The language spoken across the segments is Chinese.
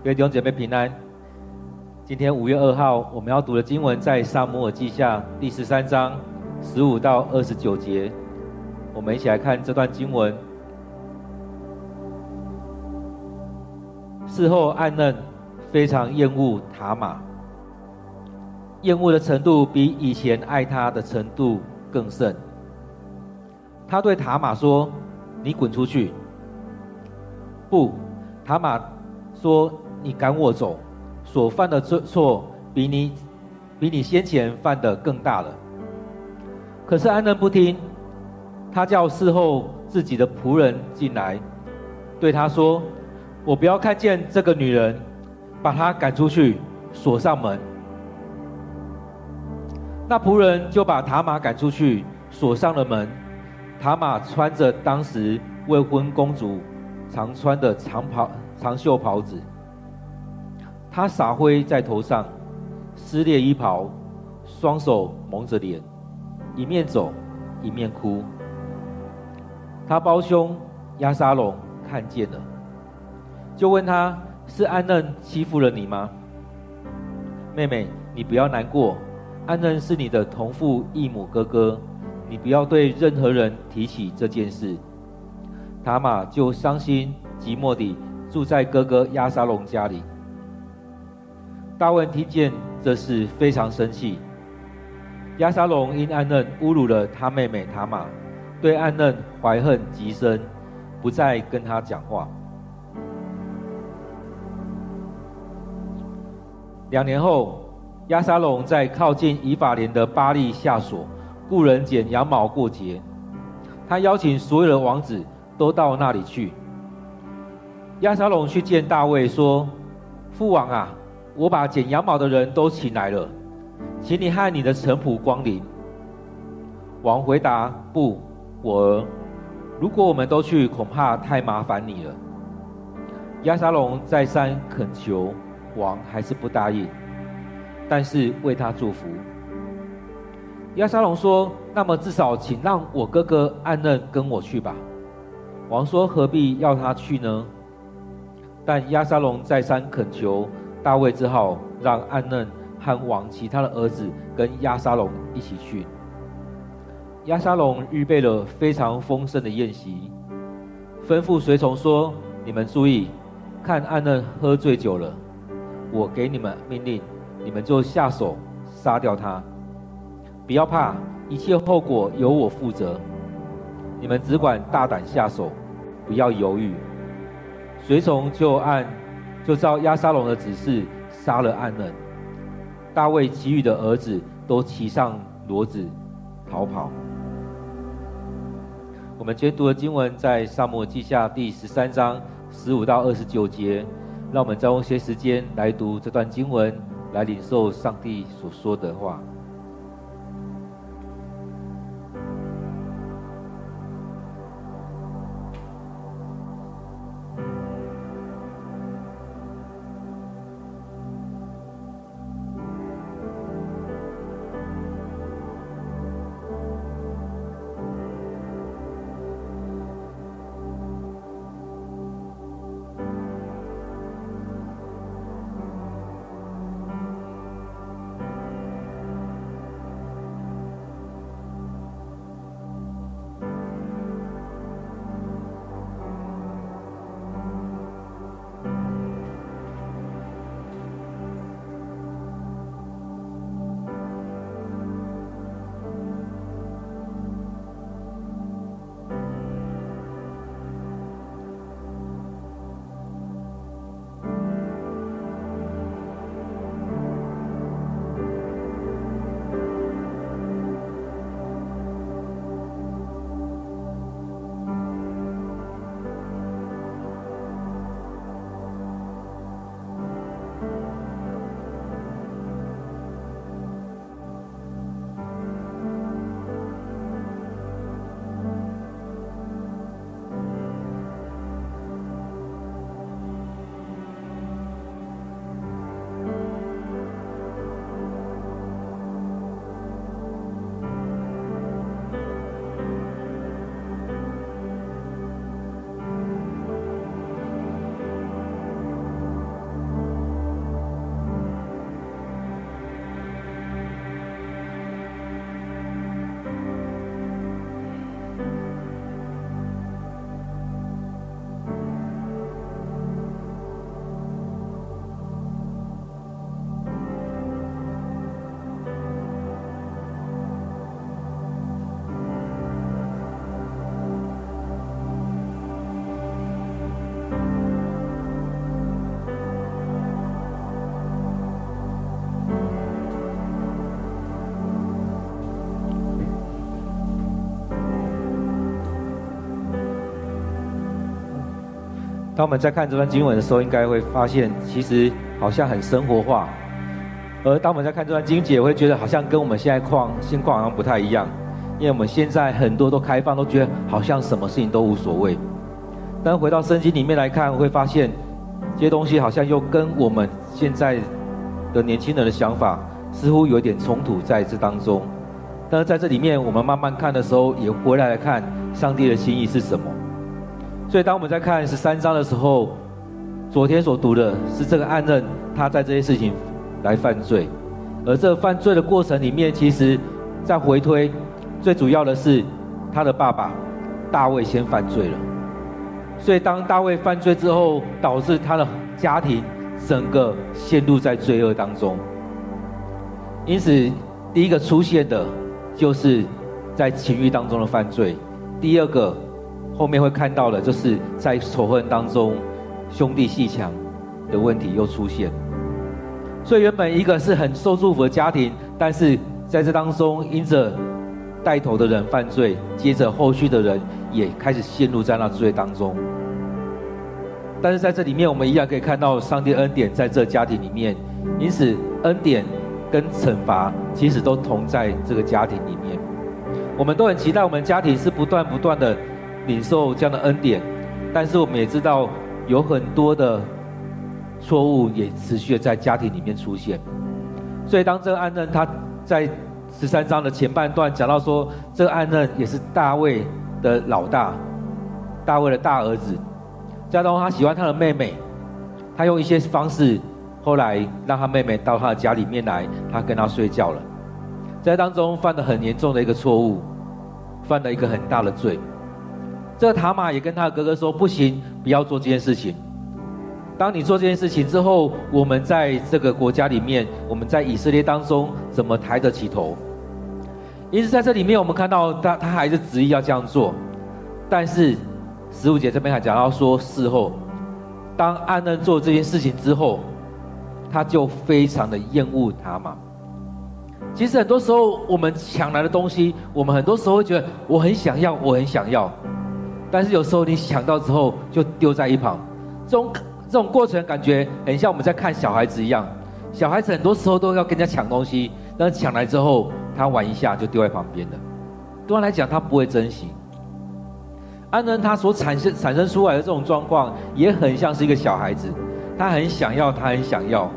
各位弟兄姐妹平安。今天五月二号，我们要读的经文在《撒母耳记下》第十三章十五到二十九节。我们一起来看这段经文。事后，暗嫩非常厌恶塔玛，厌恶的程度比以前爱他的程度更甚。他对塔玛说：“你滚出去！”不，塔玛说：“你赶我走，所犯的错错比你比你先前犯的更大了。”可是安嫩不听，他叫侍候自己的仆人进来，对他说：“我不要看见这个女人，把她赶出去，锁上门。”那仆人就把塔玛赶出去，锁上了门。塔玛穿着当时未婚公主常穿的长袍、长袖袍子，他洒灰在头上，撕裂衣袍，双手蒙着脸，一面走一面哭。他胞兄押沙龙看见了，就问他：是安嫩欺负了你吗？妹妹，你不要难过，安嫩是你的同父异母哥哥。你不要对任何人提起这件事。塔玛就伤心寂寞地住在哥哥押沙龙家里。大卫听见这事非常生气。亚沙龙因暗嫩侮辱了他妹妹塔玛，对暗嫩怀恨极深，不再跟他讲话。两年后，亚沙龙在靠近以法莲的巴力下所。雇人剪羊毛过节，他邀请所有的王子都到那里去。亚沙龙去见大卫说：“父王啊，我把剪羊毛的人都请来了，请你和你的臣仆光临。”王回答：“不，我，如果我们都去，恐怕太麻烦你了。”亚沙龙再三恳求，王还是不答应，但是为他祝福。亚沙龙说：“那么至少请让我哥哥暗嫩跟我去吧。”王说：“何必要他去呢？”但亚沙龙再三恳求，大卫只好让暗嫩和王其他的儿子跟亚沙龙一起去。亚沙龙预备了非常丰盛的宴席，吩咐随从说：“你们注意，看暗嫩喝醉酒了，我给你们命令，你们就下手杀掉他。”不要怕，一切后果由我负责。你们只管大胆下手，不要犹豫。随从就按就照亚沙龙的指示杀了暗嫩。大卫其余的儿子都骑上骡子逃跑。我们今天读的经文在撒母记下第十三章十五到二十九节。让我们再用些时间来读这段经文，来领受上帝所说的话。当我们在看这段经文的时候，应该会发现，其实好像很生活化。而当我们在看这段经节，会觉得好像跟我们现在况现况好像不太一样，因为我们现在很多都开放，都觉得好像什么事情都无所谓。但回到圣经里面来看，会发现这些东西好像又跟我们现在的年轻人的想法似乎有点冲突在这当中。但是在这里面，我们慢慢看的时候，也回来来看上帝的心意是什么。所以，当我们在看十三章的时候，昨天所读的是这个暗嫩，他在这些事情来犯罪，而这个犯罪的过程里面，其实，在回推，最主要的是他的爸爸大卫先犯罪了。所以，当大卫犯罪之后，导致他的家庭整个陷入在罪恶当中。因此，第一个出现的，就是在情欲当中的犯罪；第二个。后面会看到的，就是在仇恨当中，兄弟鬩墙的问题又出现。所以原本一个是很受祝福的家庭，但是在这当中，因着带头的人犯罪，接着后续的人也开始陷入在那罪当中。但是在这里面，我们一样可以看到上帝恩典在这家庭里面，因此恩典跟惩罚其实都同在这个家庭里面。我们都很期待我们家庭是不断不断的。领受这样的恩典，但是我们也知道有很多的错误也持续在家庭里面出现。所以当这个暗嫩他在十三章的前半段讲到说，这个暗嫩也是大卫的老大，大卫的大儿子，家中他喜欢他的妹妹，他用一些方式，后来让他妹妹到他的家里面来，他跟他睡觉了，在当中犯了很严重的一个错误，犯了一个很大的罪。这个塔玛也跟他的哥哥说：“不行，不要做这件事情。当你做这件事情之后，我们在这个国家里面，我们在以色列当中怎么抬得起头？因此，在这里面，我们看到他他还是执意要这样做。但是十五节这边还讲到说，事后当安嫩做这件事情之后，他就非常的厌恶塔玛。其实很多时候，我们抢来的东西，我们很多时候会觉得我很想要，我很想要。”但是有时候你抢到之后就丢在一旁，这种这种过程感觉很像我们在看小孩子一样。小孩子很多时候都要跟人家抢东西，但是抢来之后他玩一下就丢在旁边了。对他来讲，他不会珍惜。暗嫩他所产生产生出来的这种状况，也很像是一个小孩子，他很想要，他很想要。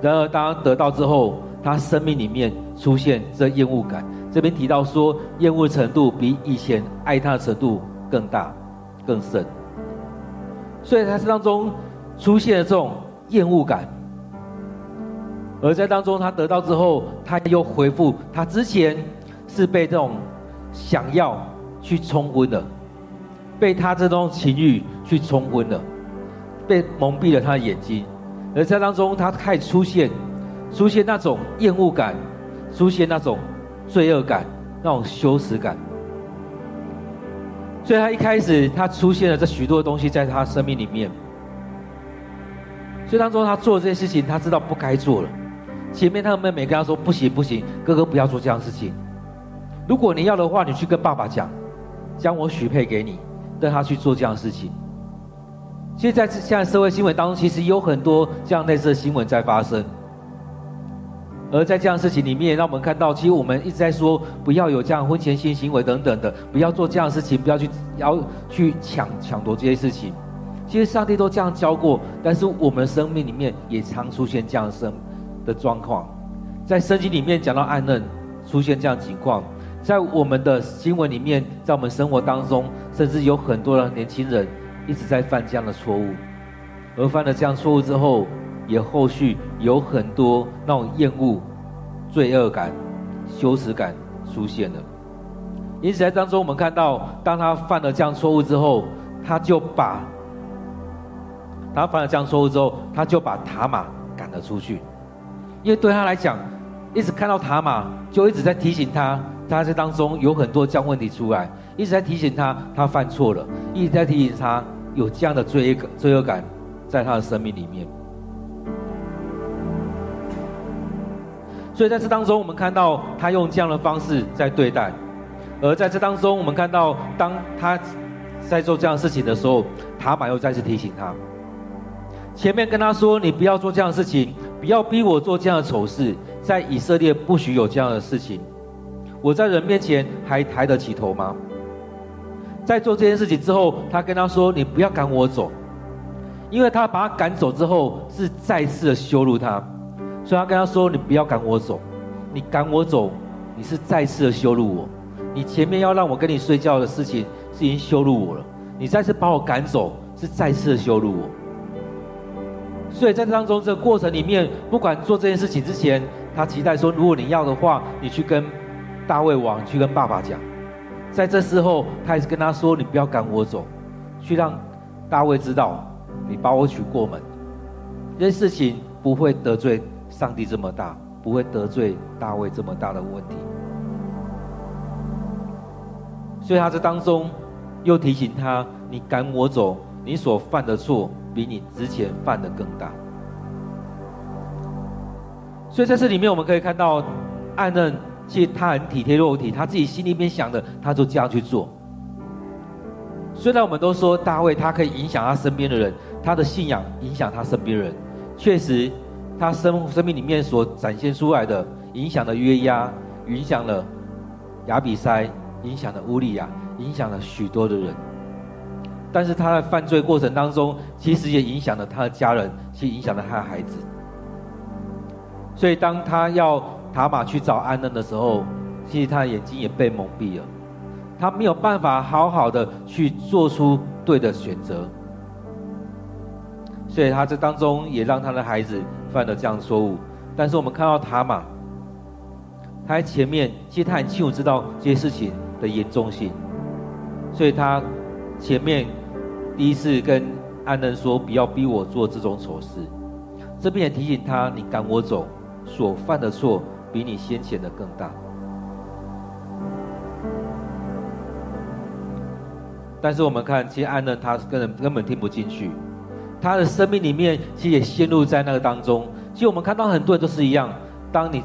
然而当得到之后，他生命里面出现这厌恶感。这边提到说，厌恶程度比以前爱他的程度。更大、更深，所以在这当中出现了这种厌恶感，而在当中他得到之后，他又回复他之前是被这种想要去冲昏的，被他这种情欲去冲昏了，被蒙蔽了他的眼睛，而在当中他开始出现，出现那种厌恶感，出现那种罪恶感，那种羞耻感。所以他一开始，他出现了这许多东西在他生命里面。所以当中他做这些事情，他知道不该做了。前面他的妹妹跟他说：“不行不行，哥哥不要做这样的事情。如果你要的话，你去跟爸爸讲，将我许配给你，让他去做这样的事情。”其实，在现在社会新闻当中，其实有很多这样类似的新闻在发生。而在这样的事情里面，让我们看到，其实我们一直在说，不要有这样婚前性行为等等的，不要做这样的事情，不要去要去抢抢夺这些事情。其实上帝都这样教过，但是我们生命里面也常出现这样的生的状况。在圣经里面讲到暗嫩出现这样情况，在我们的新闻里面，在我们生活当中，甚至有很多的年轻人一直在犯这样的错误，而犯了这样错误之后。也后续有很多那种厌恶、罪恶感、羞耻感出现了。因此在当中，我们看到，当他犯了这样错误之后，他就把，他犯了这样错误之后，他就把塔玛赶了出去。因为对他来讲，一直看到塔玛，就一直在提醒他，他在当中有很多这样问题出来，一直在提醒他，他犯错了，一直在提醒他有这样的罪恶感、罪恶感在他的生命里面。所以在这当中，我们看到他用这样的方式在对待；而在这当中，我们看到当他在做这样的事情的时候，塔玛又再次提醒他。前面跟他说：“你不要做这样的事情，不要逼我做这样的丑事，在以色列不许有这样的事情。我在人面前还抬得起头吗？”在做这件事情之后，他跟他说：“你不要赶我走，因为他把他赶走之后，是再次的羞辱他，所以他跟他说：‘你不要赶我走，你赶我走，你是再次的羞辱我。你前面要让我跟你睡觉的事情，是已经羞辱我了，你再次把我赶走，是再次的羞辱我。’所以在当中这个过程里面，不管做这件事情之前，他期待说：如果你要的话，你去跟大卫王，去跟爸爸讲。”在这时候，他还是跟他说：“你不要赶我走，去让大卫知道你把我娶过门。这些事情不会得罪上帝这么大，不会得罪大卫这么大的问题。”所以他这当中又提醒他：“你赶我走，你所犯的错比你之前犯的更大。”所以在这里面，我们可以看到暗嫩。其实他很体贴肉体，他自己心里面想的，他就这样去做。虽然我们都说大卫他可以影响他身边的人，他的信仰影响他身边的人，确实，他生生命里面所展现出来的，影响了约押，影响了亚比筛，影响了乌利亚，影响了许多的人。但是他在犯罪过程当中，其实也影响了他的家人，其实影响了他的孩子。所以当他要。塔玛去找安嫩的时候，其实他的眼睛也被蒙蔽了，他没有办法好好的去做出对的选择，所以他这当中也让他的孩子犯了这样的错误。但是我们看到塔玛，他在前面，其实他很清楚知道这些事情的严重性，所以他前面第一次跟安嫩说不要逼我做这种丑事，这边也提醒他，你赶我走所犯的错。比你先前的更大，但是我们看，其实安嫩他根本根本听不进去，他的生命里面其实也陷入在那个当中。其实我们看到很多人都是一样，当你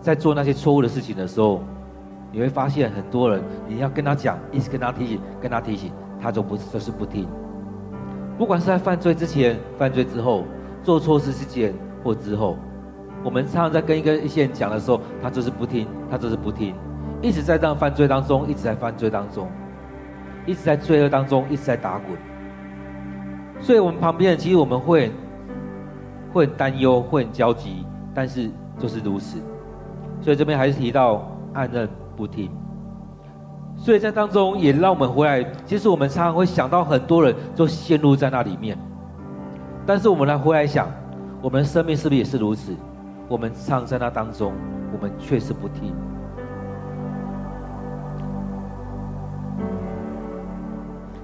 在做那些错误的事情的时候，你会发现很多人，你要跟他讲，一直跟他提醒，跟他提醒，他就不就是不听。不管是在犯罪之前、犯罪之后、做错事之前或之后。我们常常在跟一个一些人讲的时候，他就是不听，他就是不听，一直在这样犯罪当中，一直在犯罪当中，一直在罪恶当中，一直在打滚。所以，我们旁边人其实我们会会很担忧，会很焦急，但是就是如此。所以这边还是提到暗嫩不听。所以在当中也让我们回来，其实我们常常会想到很多人就陷入在那里面，但是我们来回来想，我们的生命是不是也是如此？我们常在那当中，我们确实不听，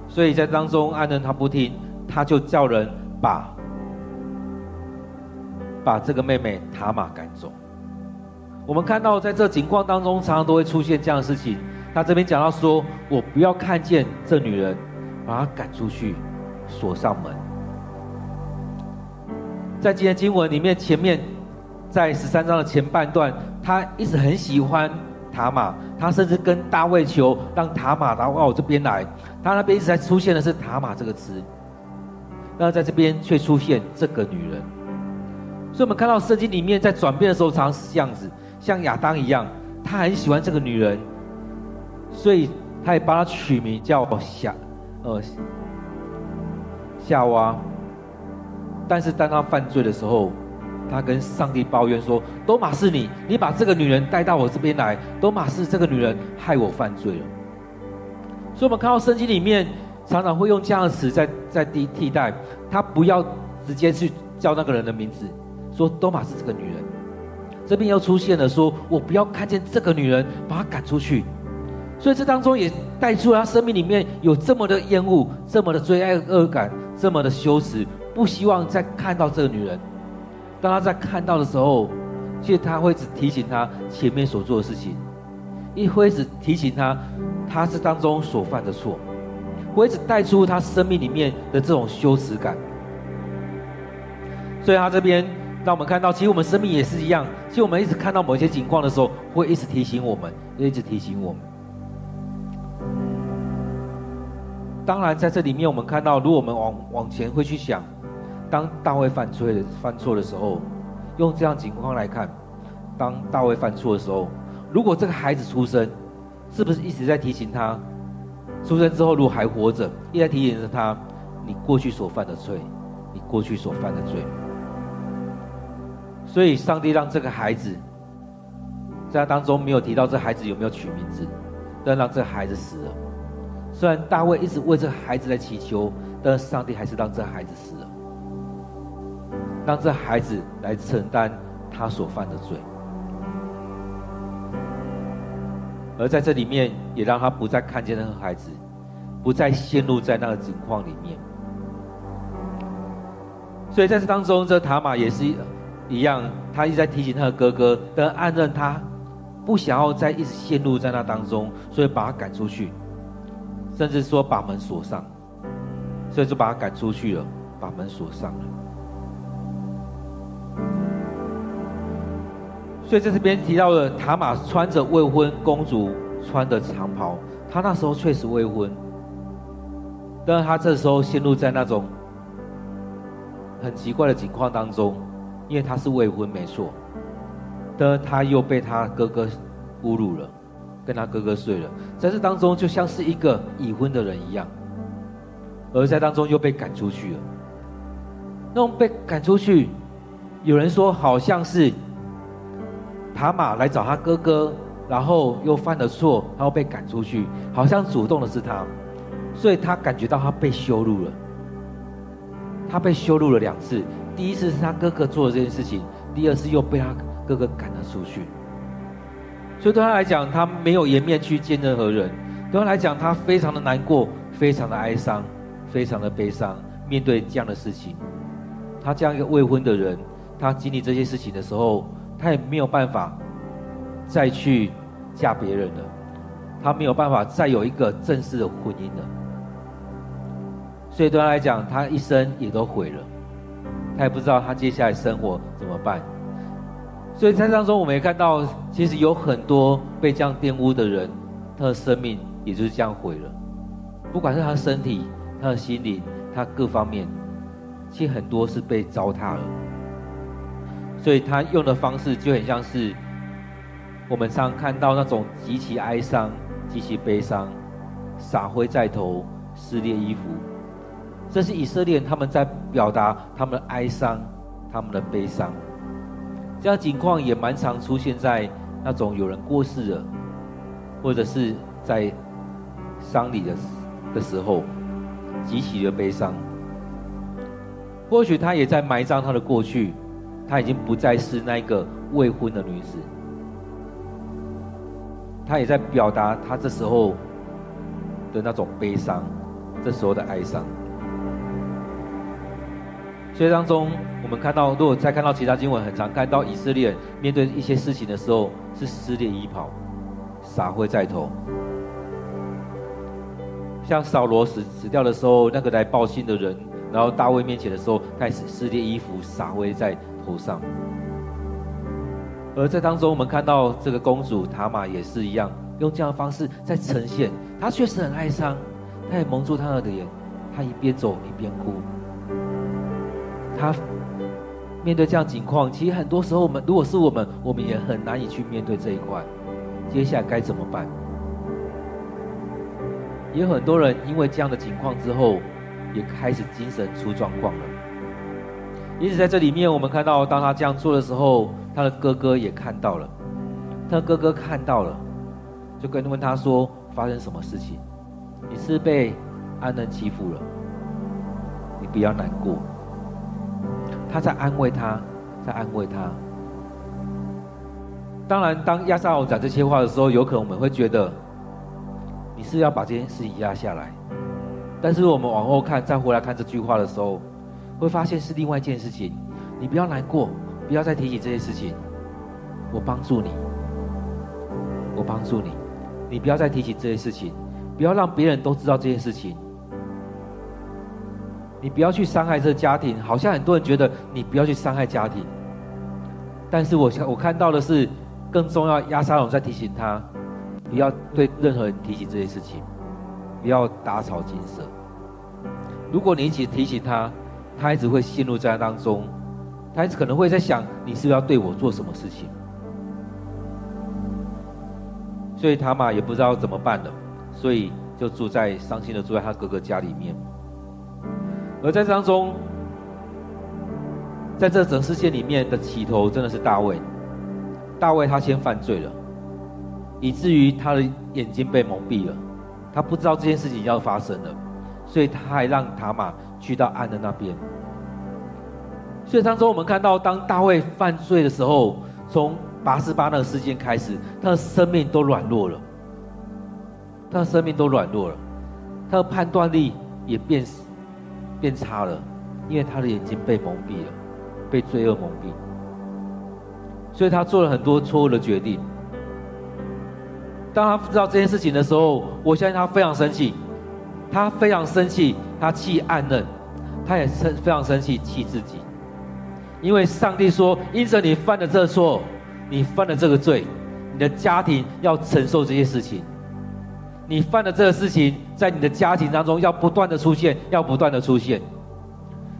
所以在当中，暗嫩他不听，他就叫人把把这个妹妹塔玛赶走。我们看到在这情况当中，常常都会出现这样的事情。他这边讲到说：“我不要看见这女人，把她赶出去，锁上门。”在今天经文里面，前面。在十三章的前半段，他一直很喜欢塔玛，他甚至跟大卫求让塔玛到我这边来。他那边一直在出现的是塔玛这个词，那在这边却出现这个女人。所以，我们看到圣经里面在转变的时候，常常是这样子，像亚当一样，他很喜欢这个女人，所以他也帮她取名叫夏，呃，夏娃。但是当他犯罪的时候，他跟上帝抱怨说：“多玛是你，你把这个女人带到我这边来，多玛是这个女人害我犯罪了。”所以，我们看到圣经里面常常会用这样的词在在替替代，他不要直接去叫那个人的名字，说多玛是这个女人。这边又出现了说：“我不要看见这个女人，把她赶出去。”所以这当中也带出了他生命里面有这么的厌恶，这么的罪恶感，这么的羞耻，不希望再看到这个女人。当他在看到的时候，其实他会只提醒他前面所做的事情，一会只提醒他他是当中所犯的错，会只带出他生命里面的这种羞耻感。所以他这边让我们看到，其实我们生命也是一样。其实我们一直看到某些情况的时候，会一直提醒我们，一直提醒我们。当然，在这里面我们看到，如果我们往往前会去想，当大卫犯错的犯错的时候，用这样情况来看，当大卫犯错的时候，如果这个孩子出生，是不是一直在提醒他，出生之后如果还活着，一直在提醒着他，你过去所犯的罪，你过去所犯的罪。所以，上帝让这个孩子，在他当中没有提到这孩子有没有取名字，但让这孩子死了。虽然大卫一直为这孩子来祈求，但上帝还是让这孩子死了，让这孩子来承担他所犯的罪。而在这里面，也让他不再看见那个孩子，不再陷入在那个情况里面。所以在这当中，这塔玛也是。一样，他一直在提醒他的哥哥，但暗认他不想要再一直陷入在那当中，所以把他赶出去，甚至说把门锁上，所以就把他赶出去了，把门锁上了。所以在这边提到的塔玛穿着未婚公主穿的长袍，他那时候确实未婚，但是他这时候陷入在那种很奇怪的情况当中。因为他是未婚，没错，但他又被他哥哥侮辱了，跟他哥哥睡了，在这当中就像是一个已婚的人一样，而在当中又被赶出去了。那种被赶出去，有人说好像是塔玛来找他哥哥，然后又犯了错，然后被赶出去，好像主动的是他，所以他感觉到他被羞辱了，他被羞辱了两次。第一次是他哥哥做的这件事情，第二次又被他哥哥赶了出去，所以对他来讲，他没有颜面去见任何人。对他来讲，他非常的难过，非常的哀伤，非常的悲伤。面对这样的事情，他这样一个未婚的人，他经历这些事情的时候，他也没有办法再去嫁别人了，他没有办法再有一个正式的婚姻了。所以对他来讲，他一生也都毁了。他也不知道他接下来生活怎么办，所以在当中我们也看到，其实有很多被这样玷污的人，他的生命也就是这样毁了。不管是他的身体、他的心灵、他各方面，其实很多是被糟蹋了。所以他用的方式就很像是我们常看到那种极其哀伤、极其悲伤，洒灰在头、撕裂衣服。这是以色列他们在表达他们的哀伤、他们的悲伤。这样情况也蛮常出现在那种有人过世了，或者是在丧礼的的时候，极其的悲伤。或许他也在埋葬他的过去，她已经不再是那个未婚的女子。她也在表达她这时候的那种悲伤，这时候的哀伤。所以当中，我们看到，如果再看到其他经文，很常看到以色列人面对一些事情的时候，是撕裂衣袍，洒灰在头。像扫罗死死掉的时候，那个来报信的人，然后大卫面前的时候，开始撕裂衣服，洒灰在头上。而在当中，我们看到这个公主塔玛也是一样，用这样的方式在呈现，她确实很哀伤，她也蒙住她的脸，她一边走一边哭。她面对这样情况，其实很多时候，我们如果是我们，我们也很难以去面对这一块。接下来该怎么办？也有很多人因为这样的情况之后，也开始精神出状况了。因此，在这里面，我们看到，当他这样做的时候，他的哥哥也看到了。他的哥哥看到了，就跟问他说：“发生什么事情？你是被安人欺负了？你不要难过。”他在安慰他，在安慰他。当然，当押沙龙讲这些话的时候，有可能我们会觉得，你是要把这件事情压下来。但是我们往后看，再回来看这句话的时候，会发现是另外一件事情。你不要难过，不要再提起这些事情。我帮助你，我帮助你。你不要再提起这些事情，不要让别人都知道这件事情。你不要去伤害这个家庭，好像很多人觉得你不要去伤害家庭，但是我我看到的是更重要。亚沙龙在提醒他，不要对任何人提起这些事情，不要打草惊蛇。如果你一起提醒他，他一直会陷入在当中，他一直可能会在想，你是不是要对我做什么事情？所以他玛也不知道怎么办了，所以就住在伤心的住在他哥哥家里面。而在这当中，在这整事件里面的起头真的是大卫，大卫他先犯罪了，以至于他的眼睛被蒙蔽了，他不知道这件事情要发生了。所以他还让塔玛去到岸的那边。所以当中我们看到，当大卫犯罪的时候，从拔示巴那个事件开始，他的生命都软弱了，他的生命都软弱了，他的判断力也变变差了，因为他的眼睛被蒙蔽了，被罪恶蒙蔽。所以他做了很多错误的决定。当他知道这件事情的时候，我相信他非常生气。他非常生气，他气暗嫩，他也生非常生气，气自己，因为上帝说：“因着你犯了这错，你犯了这个罪，你的家庭要承受这些事情。你犯了这个事情，在你的家庭当中要不断的出现，要不断的出现。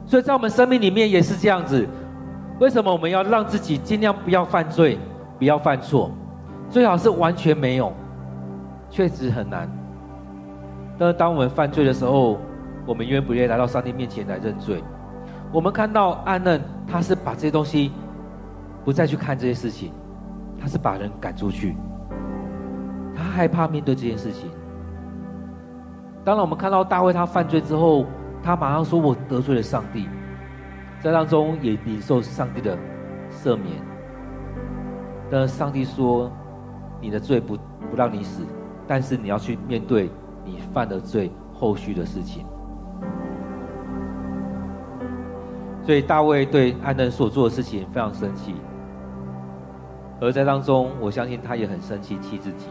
所以在我们生命里面也是这样子。为什么我们要让自己尽量不要犯罪，不要犯错？最好是完全没有，确实很难。”但是当我们犯罪的时候，我们愿不愿意来到上帝面前来认罪？我们看到暗嫩，他是把这些东西不再去看这些事情，他是把人赶出去，他害怕面对这件事情。当然，我们看到大卫他犯罪之后，他马上说：“我得罪了上帝。”在当中也领受上帝的赦免。但是上帝说：“你的罪不不让你死，但是你要去面对。”你犯的罪，后续的事情，所以大卫对暗嫩所做的事情非常生气，而在当中，我相信他也很生气，气自己，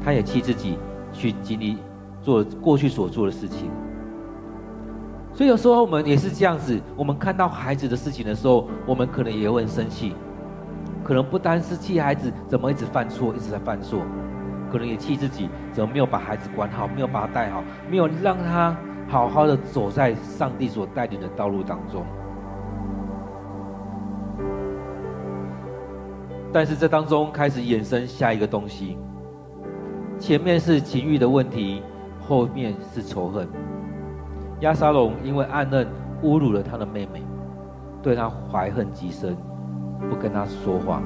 他也气自己去经历做过去所做的事情。所以有时候我们也是这样子，我们看到孩子的事情的时候，我们可能也会很生气，可能不单是气孩子怎么一直犯错，一直在犯错。可能也气自己，怎么没有把孩子管好，没有把他带好，没有让他好好的走在上帝所带领的道路当中。但是这当中开始衍生下一个东西，前面是情欲的问题，后面是仇恨。亚沙龙因为暗嫩侮辱了他的妹妹，对他怀恨极深，不跟他说话。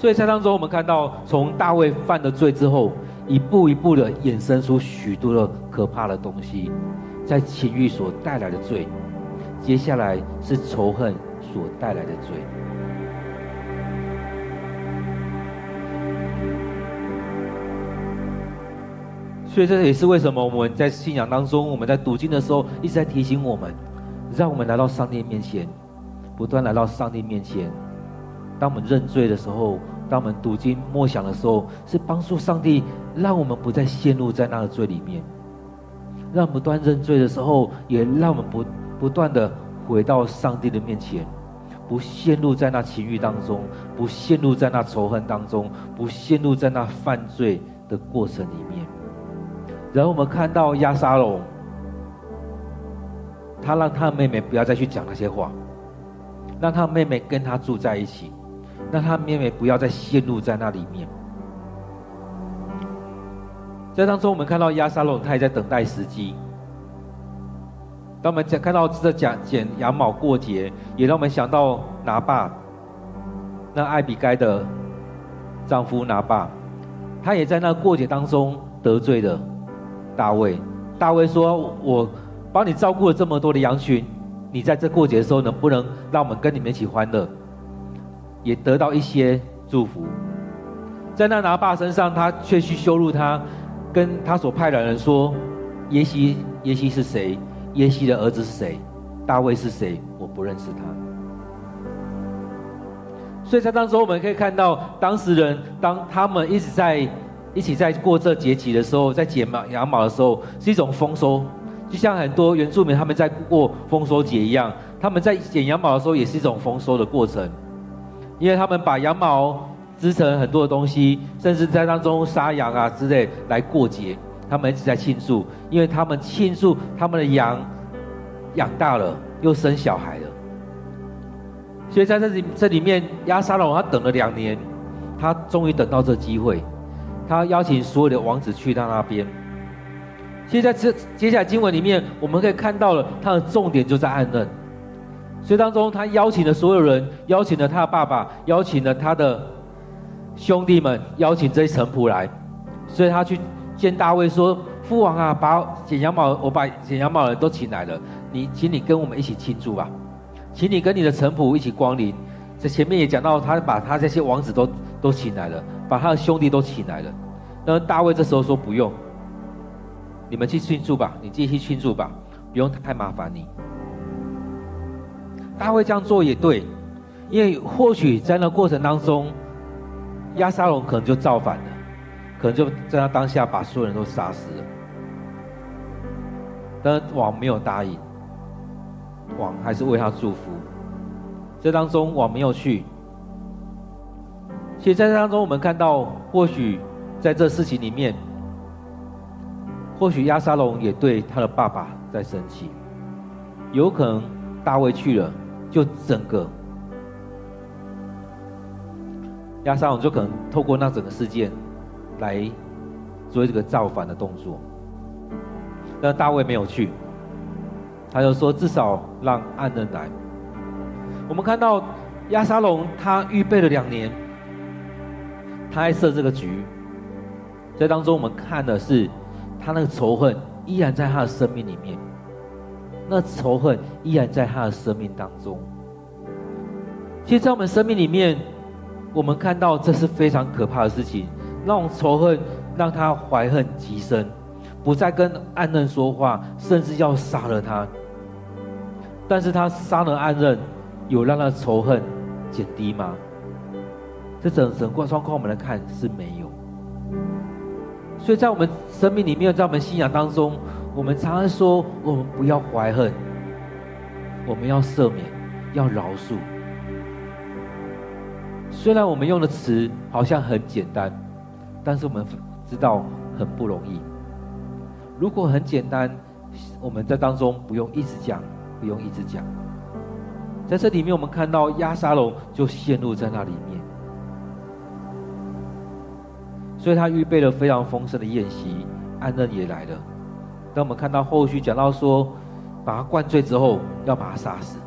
所以在当中，我们看到从大卫犯了罪之后，一步一步的衍生出许多的可怕的东西，在情欲所带来的罪，接下来是仇恨所带来的罪。所以这也是为什么我们在信仰当中，我们在读经的时候一直在提醒我们，让我们来到上帝面前，不断来到上帝面前。当我们认罪的时候，当我们读经默想的时候，是帮助上帝，让我们不再陷入在那个罪里面；让我们不断认罪的时候，也让我们不不断的回到上帝的面前，不陷入在那情欲当中，不陷入在那仇恨当中，不陷入在那犯罪的过程里面。然后我们看到亚沙龙，他让他妹妹不要再去讲那些话，让他妹妹跟他住在一起。让他妹妹不要再陷入在那里面。在当中，我们看到亚沙龙，他也在等待时机。当我们讲看到这讲剪羊毛过节，也让我们想到拿八，那艾比该的丈夫拿八，他也在那过节当中得罪了大卫。大卫说：“我帮你照顾了这么多的羊群，你在这过节的时候，能不能让我们跟你们一起欢乐？”也得到一些祝福，在那拿爸身上，他却去羞辱他，跟他所派的人说：“耶西，耶西是谁？耶西的儿子是谁？大卫是谁？我不认识他。”所以在当中，我们可以看到，当时人当他们一直在一起在过这节期的时候，在剪马羊毛的时候，是一种丰收，就像很多原住民他们在过丰收节一样，他们在剪羊毛的时候，也是一种丰收的过程。因为他们把羊毛织成很多的东西，甚至在当中杀羊啊之类来过节，他们一直在庆祝，因为他们庆祝他们的羊养大了，又生小孩了。所以在这里这里面，亚沙龙他等了两年，他终于等到这机会，他邀请所有的王子去到那边。现在这接下来经文里面，我们可以看到了他的重点就在暗嫩。所以当中，他邀请了所有人，邀请了他的爸爸，邀请了他的兄弟们，邀请这些臣仆来。所以他去见大卫说：“父王啊，把剪羊毛，我把剪羊毛的人都请来了，你，请你跟我们一起庆祝吧，请你跟你的臣仆一起光临。在前面也讲到，他把他这些王子都都请来了，把他的兄弟都请来了。那大卫这时候说：不用，你们去庆祝吧，你继续庆祝吧，不用太麻烦你。”大卫这样做也对，因为或许在那过程当中，亚沙龙可能就造反了，可能就在他当下把所有人都杀死了。但王没有答应，王还是为他祝福。这当中王没有去。其实在这当中，我们看到，或许在这事情里面，或许亚沙龙也对他的爸爸在生气，有可能大卫去了。就整个亚沙龙就可能透过那整个事件来做这个造反的动作，但大卫没有去，他就说至少让暗嫩来。我们看到亚沙龙他预备了两年，他还设这个局，在当中我们看的是他那个仇恨依然在他的生命里面。那仇恨依然在他的生命当中。其实，在我们生命里面，我们看到这是非常可怕的事情。那种仇恨让他怀恨极深，不再跟暗嫩说话，甚至要杀了他。但是他杀了暗嫩，有让他仇恨减低吗？这整整个状况我们来看是没有。所以在我们生命里面，在我们信仰当中。我们常常说，我们不要怀恨，我们要赦免，要饶恕。虽然我们用的词好像很简单，但是我们知道很不容易。如果很简单，我们在当中不用一直讲，不用一直讲。在这里面，我们看到押沙龙就陷入在那里面，所以他预备了非常丰盛的宴席，安嫩也来了。当我们看到后续讲到说，把他灌醉之后，要把他杀死。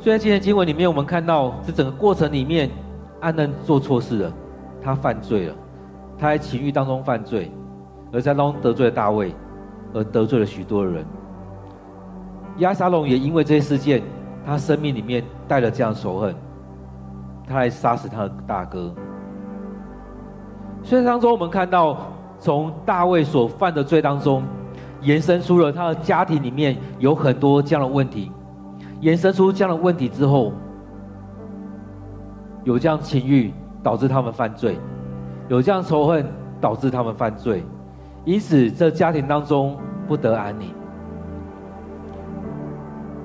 虽然今天经文里面我们看到这整个过程里面，暗嫩做错事了，他犯罪了，他在情欲当中犯罪，而在当中得罪了大卫，而得罪了许多人。亚沙龙也因为这些事件，他生命里面带了这样仇恨，他来杀死他的大哥。所以当中，我们看到从大卫所犯的罪当中，延伸出了他的家庭里面有很多这样的问题。延伸出这样的问题之后，有这样情欲导致他们犯罪，有这样仇恨导致他们犯罪，因此这家庭当中不得安宁。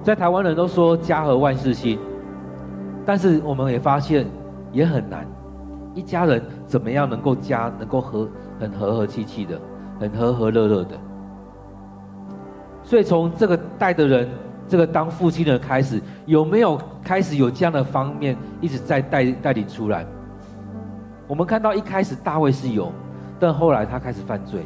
在台湾人都说家和万事兴，但是我们也发现也很难。一家人怎么样能够家能够和很和和气气的，很和和乐乐的？所以从这个带的人，这个当父亲的开始，有没有开始有这样的方面一直在带带领出来？我们看到一开始大卫是有，但后来他开始犯罪，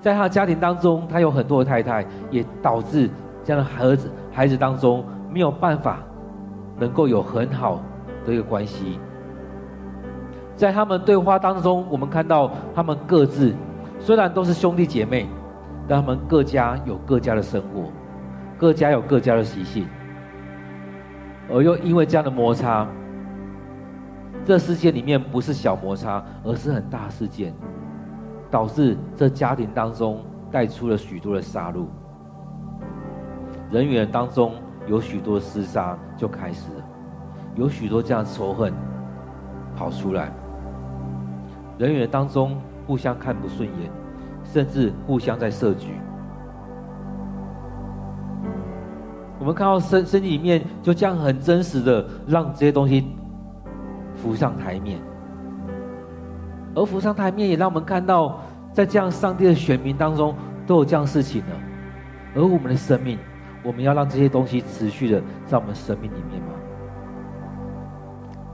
在他的家庭当中，他有很多的太太，也导致这样的孩子孩子当中没有办法能够有很好的一个关系。在他们对话当中，我们看到他们各自虽然都是兄弟姐妹，但他们各家有各家的生活，各家有各家的习性，而又因为这样的摩擦，这事件里面不是小摩擦，而是很大事件，导致这家庭当中带出了许多的杀戮，人与人当中有许多厮杀就开始了，有许多这样仇恨跑出来。人员当中互相看不顺眼，甚至互相在设局。我们看到身身体里面就这样很真实的让这些东西浮上台面。而浮上台面，也让我们看到，在这样上帝的选民当中，都有这样事情呢。而我们的生命，我们要让这些东西持续的在我们生命里面吗？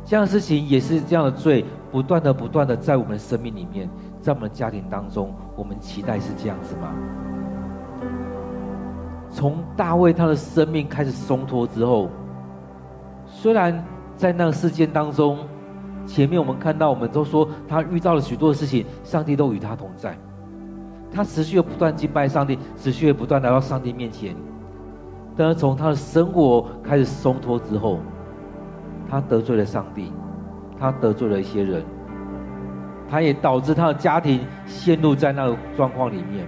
这样的事情也是这样的罪，不断的、不断的在我们的生命里面，在我们的家庭当中，我们期待是这样子吗？从大卫他的生命开始松脱之后，虽然在那个事件当中。前面我们看到，我们都说他遇到了许多的事情，上帝都与他同在。他持续的不断敬拜上帝，持续的不断来到上帝面前。但是从他的生活开始松脱之后，他得罪了上帝，他得罪了一些人，他也导致他的家庭陷入在那个状况里面。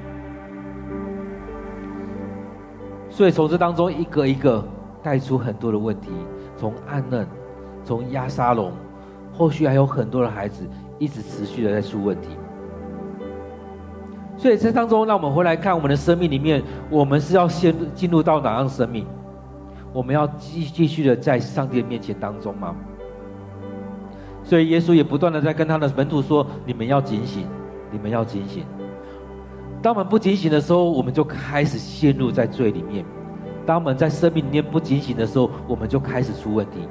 所以从这当中一个一个带出很多的问题，从暗嫩，从压沙龙。后续还有很多的孩子一直持续的在出问题，所以这当中，让我们回来看我们的生命里面，我们是要先进入到哪样生命？我们要继继续的在上帝的面前当中吗？所以耶稣也不断的在跟他的门徒说：“你们要警醒，你们要警醒。”当我们不警醒的时候，我们就开始陷入在罪里面；当我们在生命里面不警醒的时候，我们就开始出问题。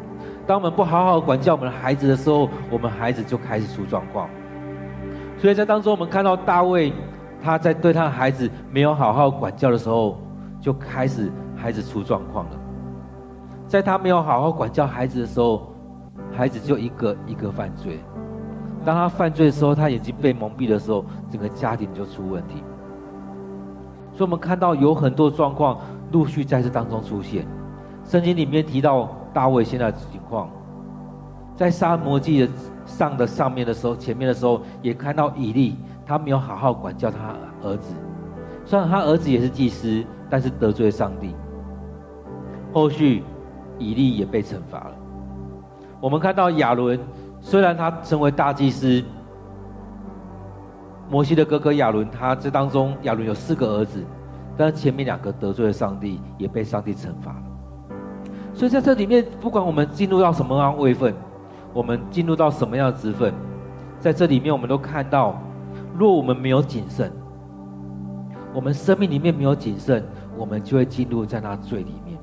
当我们不好好管教我们的孩子的时候，我们孩子就开始出状况。所以在当中，我们看到大卫他在对他的孩子没有好好管教的时候，就开始孩子出状况了。在他没有好好管教孩子的时候，孩子就一个一个犯罪。当他犯罪的时候，他眼睛被蒙蔽的时候，整个家庭就出问题。所以，我们看到有很多状况陆续在这当中出现。圣经里面提到。大卫现在的情况，在撒母记的上的上面的时候，前面的时候也看到以利，他没有好好管教他儿子。虽然他儿子也是祭司，但是得罪上帝。后续以利也被惩罚了。我们看到亚伦，虽然他成为大祭司，摩西的哥哥亚伦，他这当中亚伦有四个儿子，但是前面两个得罪了上帝，也被上帝惩罚了。所以在这里面，不管我们进入到什么样位份，我们进入到什么样的职份，在这里面，我们都看到，若我们没有谨慎，我们生命里面没有谨慎，我们就会进入在那罪里面。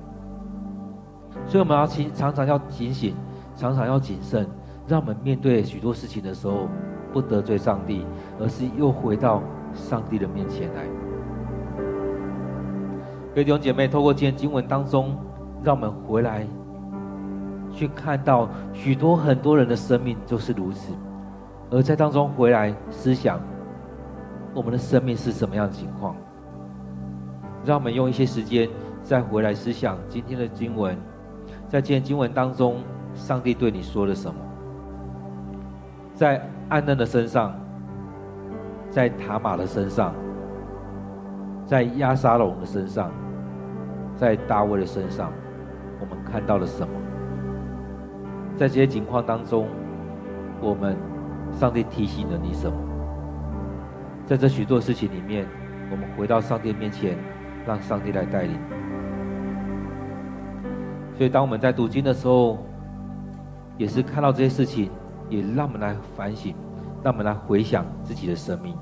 所以我们要常常要警醒，常常要谨慎，让我们面对许多事情的时候，不得罪上帝，而是又回到上帝的面前来。各位弟兄姐妹，透过今天经文当中。让我们回来去看到许多很多人的生命就是如此，而在当中回来思想我们的生命是什么样的情况。让我们用一些时间再回来思想今天的经文，在今天经文当中，上帝对你说了什么？在暗嫩的身上，在塔玛的身上，在押沙龙的身上，在大卫的身上。我们看到了什么？在这些情况当中，我们上帝提醒了你什么？在这许多事情里面，我们回到上帝面前，让上帝来带领。所以，当我们在读经的时候，也是看到这些事情，也让我们来反省，让我们来回想自己的生命。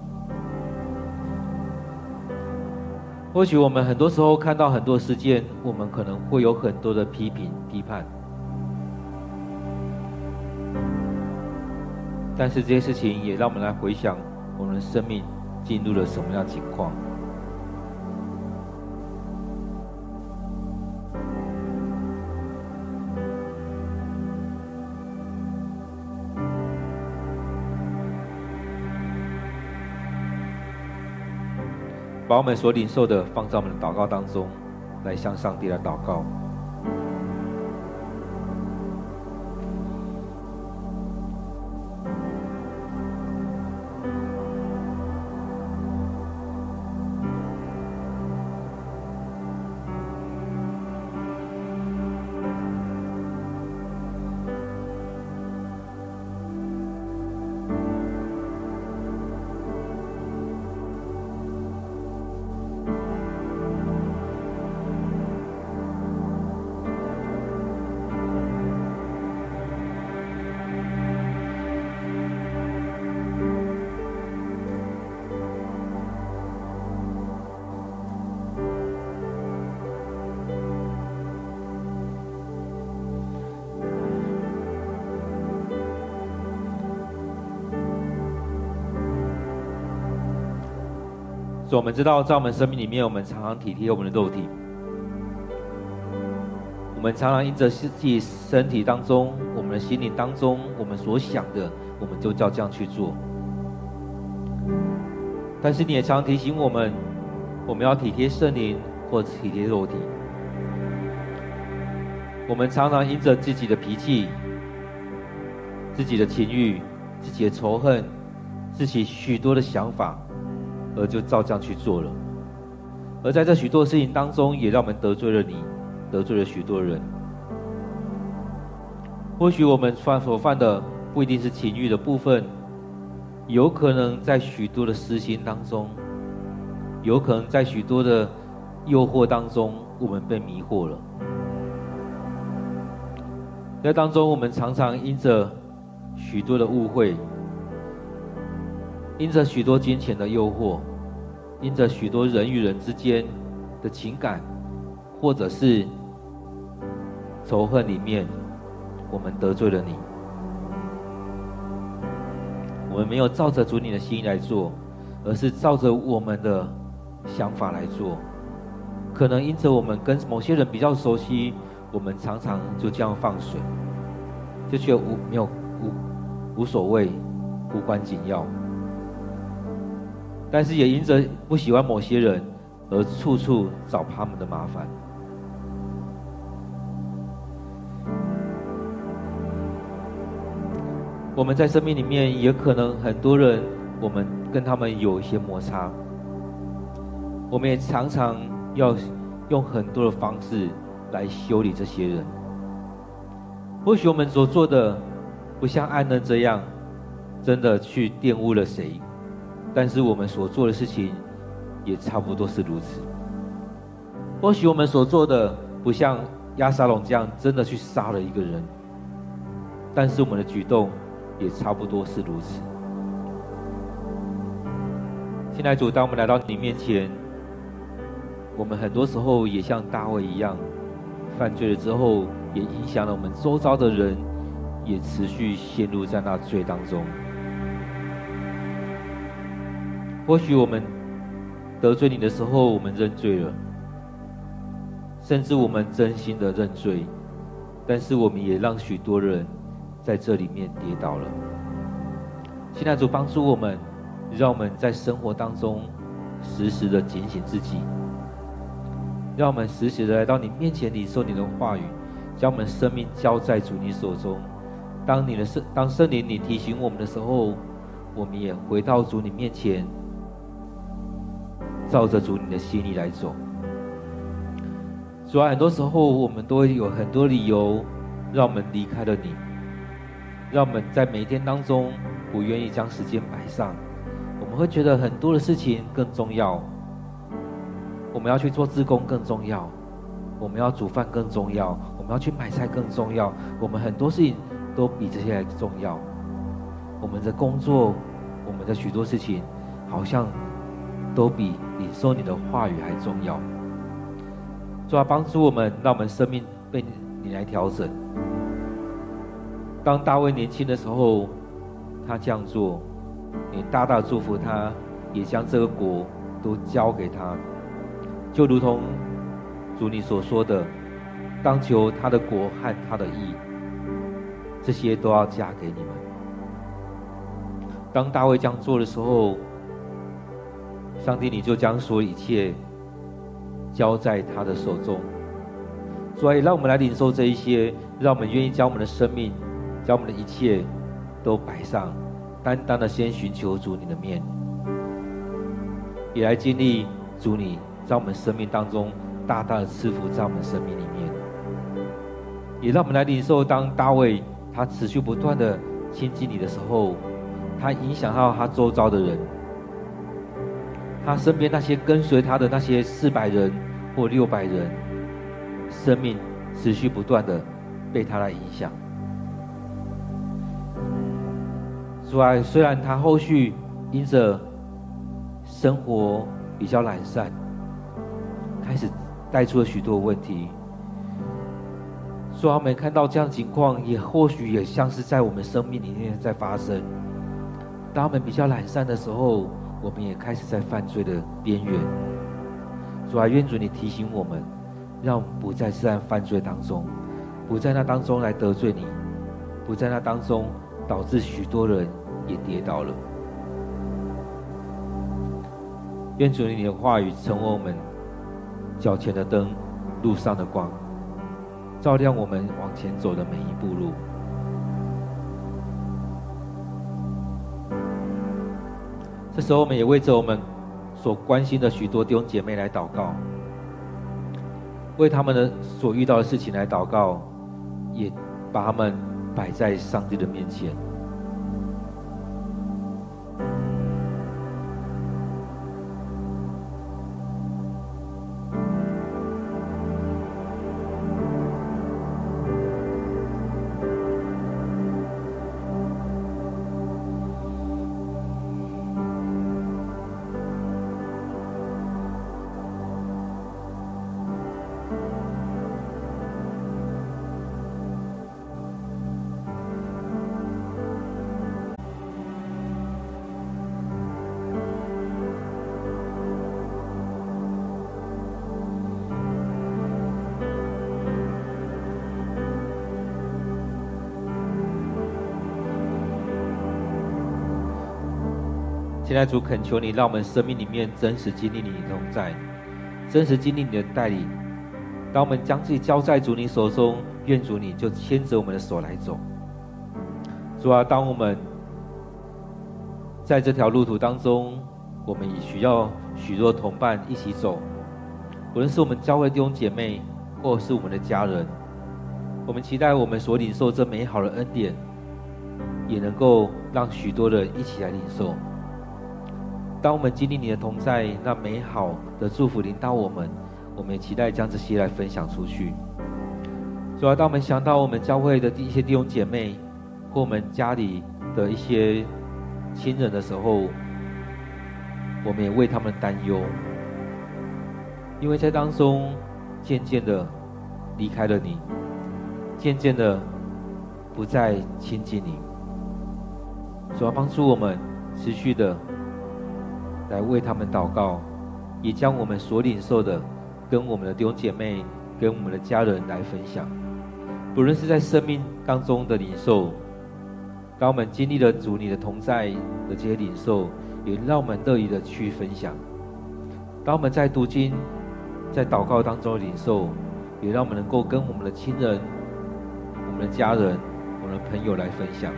或许我们很多时候看到很多事件，我们可能会有很多的批评、批判，但是这些事情也让我们来回想，我们的生命进入了什么样的情况。把我们所领受的放在我们的祷告当中，来向上帝来祷告。所以我们知道，在我们生命里面，我们常常体贴我们的肉体，我们常常因着自己身体当中、我们的心灵当中，我们所想的，我们就照这样去做。但是你也常常提醒我们，我们要体贴圣灵或体贴肉体。我们常常因着自己的脾气、自己的情欲、自己的仇恨、自己许多的想法。而就照这样去做了，而在这许多事情当中，也让我们得罪了你，得罪了许多人。或许我们犯所犯的不一定是情欲的部分，有可能在许多的私心当中，有可能在许多的诱惑当中，我们被迷惑了。在当中，我们常常因着许多的误会。因着许多金钱的诱惑，因着许多人与人之间的情感，或者是仇恨里面，我们得罪了你。我们没有照着主你的心来做，而是照着我们的想法来做。可能因着我们跟某些人比较熟悉，我们常常就这样放水，就觉得无没有无无所谓，无关紧要。但是也因着不喜欢某些人，而处处找他们的麻烦。我们在生命里面也可能很多人，我们跟他们有一些摩擦。我们也常常要用很多的方式来修理这些人。或许我们所做的，不像安能这样，真的去玷污了谁。但是我们所做的事情，也差不多是如此。或许我们所做的不像亚沙龙这样，真的去杀了一个人，但是我们的举动也差不多是如此。现在主，当我们来到你面前，我们很多时候也像大卫一样，犯罪了之后，也影响了我们周遭的人，也持续陷入在那罪当中。或许我们得罪你的时候，我们认罪了，甚至我们真心的认罪，但是我们也让许多人在这里面跌倒了。现在主帮助我们，让我们在生活当中时时的警醒自己，让我们时时的来到你面前领受你的话语，将我们生命交在主你手中。当你的圣当圣灵你提醒我们的时候，我们也回到主你面前。照着主你的心意来走。主啊，很多时候我们都会有很多理由，让我们离开了你，让我们在每一天当中不愿意将时间摆上。我们会觉得很多的事情更重要，我们要去做自工更重要，我们要煮饭更重要，我们要去买菜更重要。我们很多事情都比这些还重要。我们的工作，我们的许多事情，好像。都比领受你的话语还重要。主啊，帮助我们，让我们生命被你来调整。当大卫年轻的时候，他这样做，你大大祝福他，也将这个国都交给他，就如同主你所说的，当求他的国和他的义，这些都要加给你们。当大卫这样做的时候，上帝，你就将所有一切交在他的手中，所以让我们来领受这一些，让我们愿意将我们的生命、将我们的一切都摆上，单单的先寻求主你的面，也来经历主你在我们生命当中大大的赐福在我们生命里面，也让我们来领受，当大卫他持续不断的亲近你的时候，他影响到他周遭的人。他身边那些跟随他的那些四百人或六百人，生命持续不断的被他来影响。主啊，虽然他后续因着生活比较懒散，开始带出了许多问题。说他们看到这样情况，也或许也像是在我们生命里面在发生。当他们比较懒散的时候，我们也开始在犯罪的边缘。主啊，愿主你提醒我们，让我们不再是在犯罪当中，不在那当中来得罪你，不在那当中导致许多人也跌倒了。愿主你的话语成为我们脚前的灯，路上的光，照亮我们往前走的每一步路。这时候，我们也为着我们所关心的许多弟兄姐妹来祷告，为他们的所遇到的事情来祷告，也把他们摆在上帝的面前。在主恳求你，让我们生命里面真实经历你同在，真实经历你的带领。当我们将自己交在主你手中，愿主你就牵着我们的手来走。主啊，当我们在这条路途当中，我们也需要许多同伴一起走，无论是我们教会弟兄姐妹，或是我们的家人，我们期待我们所领受这美好的恩典，也能够让许多人一起来领受。当我们经历你的同在，那美好的祝福临到我们，我们也期待将这些来分享出去。主要当我们想到我们教会的一些弟兄姐妹，或我们家里的一些亲人的时候，我们也为他们担忧，因为在当中渐渐的离开了你，渐渐的不再亲近你。主要帮助我们持续的。来为他们祷告，也将我们所领受的，跟我们的弟兄姐妹、跟我们的家人来分享。不论是在生命当中的领受，当我们经历了主你的同在的这些领受，也让我们乐意的去分享。当我们在读经、在祷告当中的领受，也让我们能够跟我们的亲人、我们的家人、我们的朋友来分享。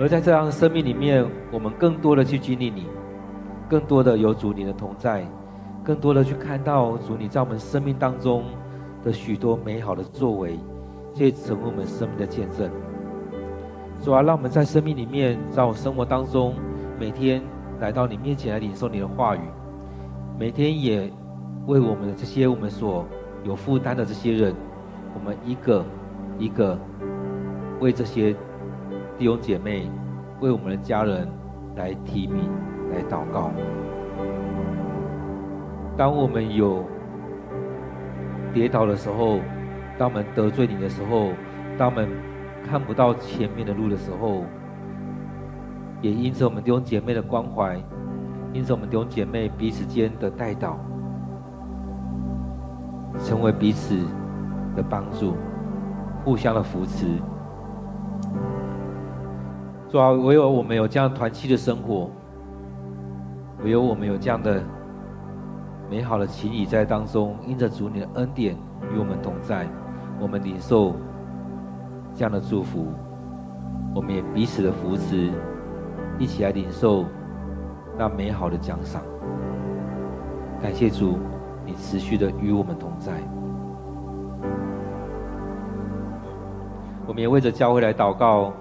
而在这样的生命里面，我们更多的去经历你，更多的有主你的同在，更多的去看到主你在我们生命当中的许多美好的作为，这也成为我们生命的见证。主啊，让我们在生命里面，在我生活当中，每天来到你面前来领受你的话语，每天也为我们的这些我们所有负担的这些人，我们一个一个为这些。弟兄姐妹，为我们的家人来提名、来祷告。当我们有跌倒的时候，当我们得罪你的时候，当我们看不到前面的路的时候，也因此我们弟兄姐妹的关怀，因此我们弟兄姐妹彼此间的代祷，成为彼此的帮助，互相的扶持。主啊，唯有我们有这样团契的生活，唯有我们有这样的美好的情谊在当中，因着主你的恩典与我们同在，我们领受这样的祝福，我们也彼此的扶持，一起来领受那美好的奖赏。感谢主，你持续的与我们同在。我们也为着教会来祷告，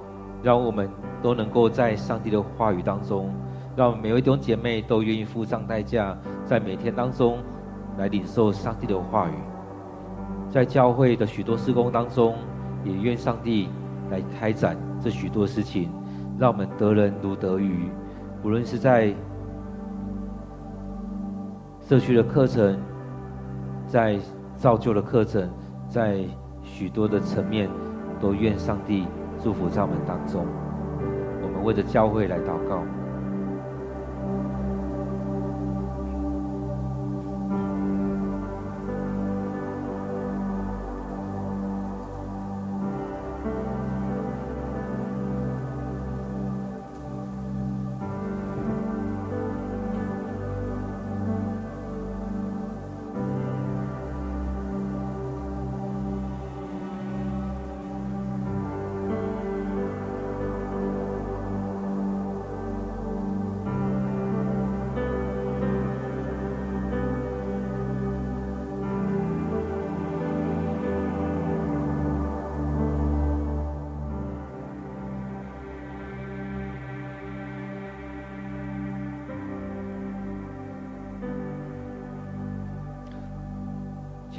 让我们。都能够在上帝的话语当中，让每位弟兄姐妹都愿意付上代价，在每天当中来领受上帝的话语。在教会的许多施工当中，也愿上帝来开展这许多事情，让我们得人如得鱼。无论是在社区的课程，在造就的课程，在许多的层面，都愿上帝祝福在我们当中。为着教会来祷告。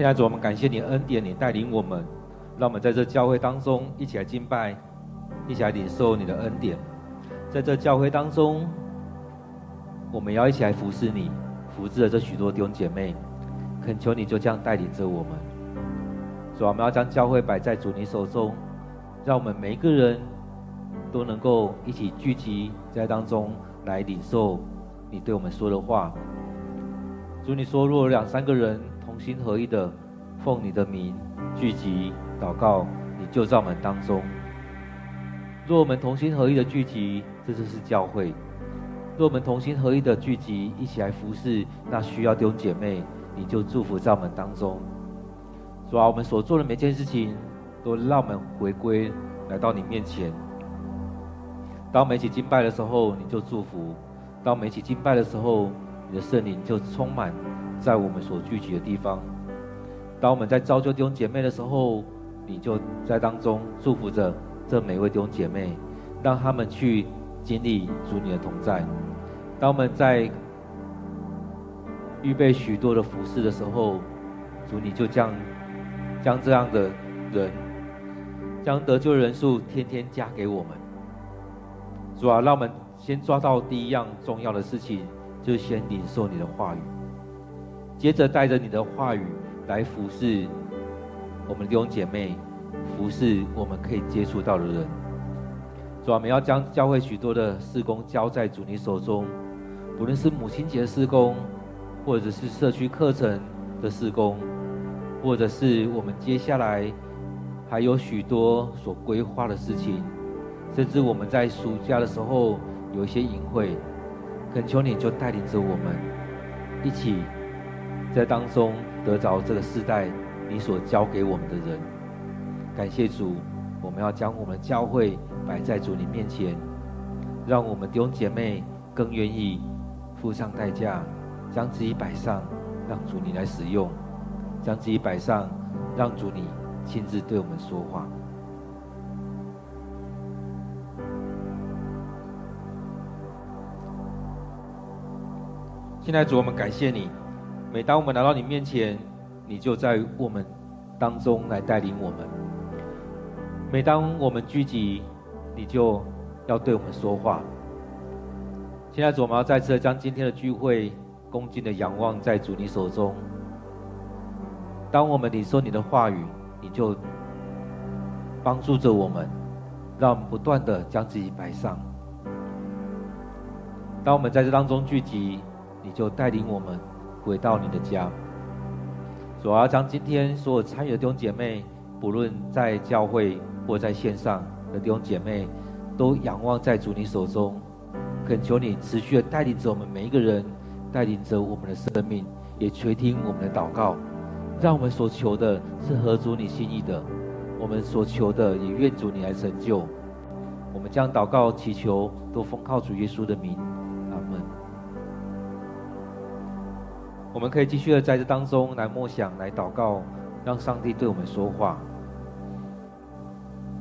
现在主，我们感谢你恩典，你带领我们，让我们在这教会当中一起来敬拜，一起来领受你的恩典。在这教会当中，我们要一起来服侍你，服侍了这许多弟兄姐妹，恳求你就这样带领着我们。主，我们要将教会摆在主你手中，让我们每一个人都能够一起聚集在当中来领受你对我们说的话。主，你说，若有两三个人同心合意的奉你的名聚集祷告，你就在我们当中。若我们同心合意的聚集，这就是教会；若我们同心合意的聚集，一起来服侍那需要弟兄姐妹，你就祝福在我们当中。主啊，我们所做的每件事情，都让我们回归来到你面前。当我们一起敬拜的时候，你就祝福；当我们一起敬拜的时候，你的圣灵就充满在我们所聚集的地方。当我们在造就弟兄姐妹的时候，你就在当中祝福着这每位弟兄姐妹，让他们去经历主你的同在。当我们在预备许多的服事的时候，主你就将将这样的人，将得救人数天天加给我们。主啊，让我们先抓到第一样重要的事情。就先领受你的话语，接着带着你的话语来服侍我们弟兄姐妹，服侍我们可以接触到的人。主啊，我们要将教会许多的事工交在主你手中，不论是母亲节的事工，或者是社区课程的事工，或者是我们接下来还有许多所规划的事情，甚至我们在暑假的时候有一些营会。恳求你，就带领着我们一起在当中得着这个世代你所教给我们的人。感谢主，我们要将我们教会摆在主你面前，让我们弟兄姐妹更愿意付上代价，将自己摆上，让主你来使用；将自己摆上，让主你亲自对我们说话。现在主，我们感谢你。每当我们来到你面前，你就在我们当中来带领我们。每当我们聚集，你就要对我们说话。现在主，我们要再次的将今天的聚会恭敬的仰望在主你手中。当我们你说你的话语，你就帮助着我们，让我们不断的将自己摆上。当我们在这当中聚集。你就带领我们回到你的家。主要将今天所有参与的弟兄姐妹，不论在教会或在线上的弟兄姐妹，都仰望在主你手中，恳求你持续的带领着我们每一个人，带领着我们的生命，也垂听我们的祷告，让我们所求的是合主你心意的，我们所求的也愿主你来成就。我们将祷告祈求都奉靠主耶稣的名。我们可以继续的在这当中来默想、来祷告，让上帝对我们说话，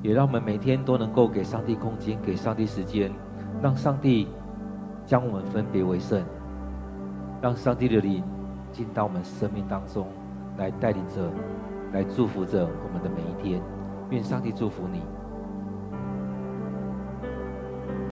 也让我们每天都能够给上帝空间、给上帝时间，让上帝将我们分别为圣，让上帝的灵进到我们生命当中来带领着、来祝福着我们的每一天。愿上帝祝福你。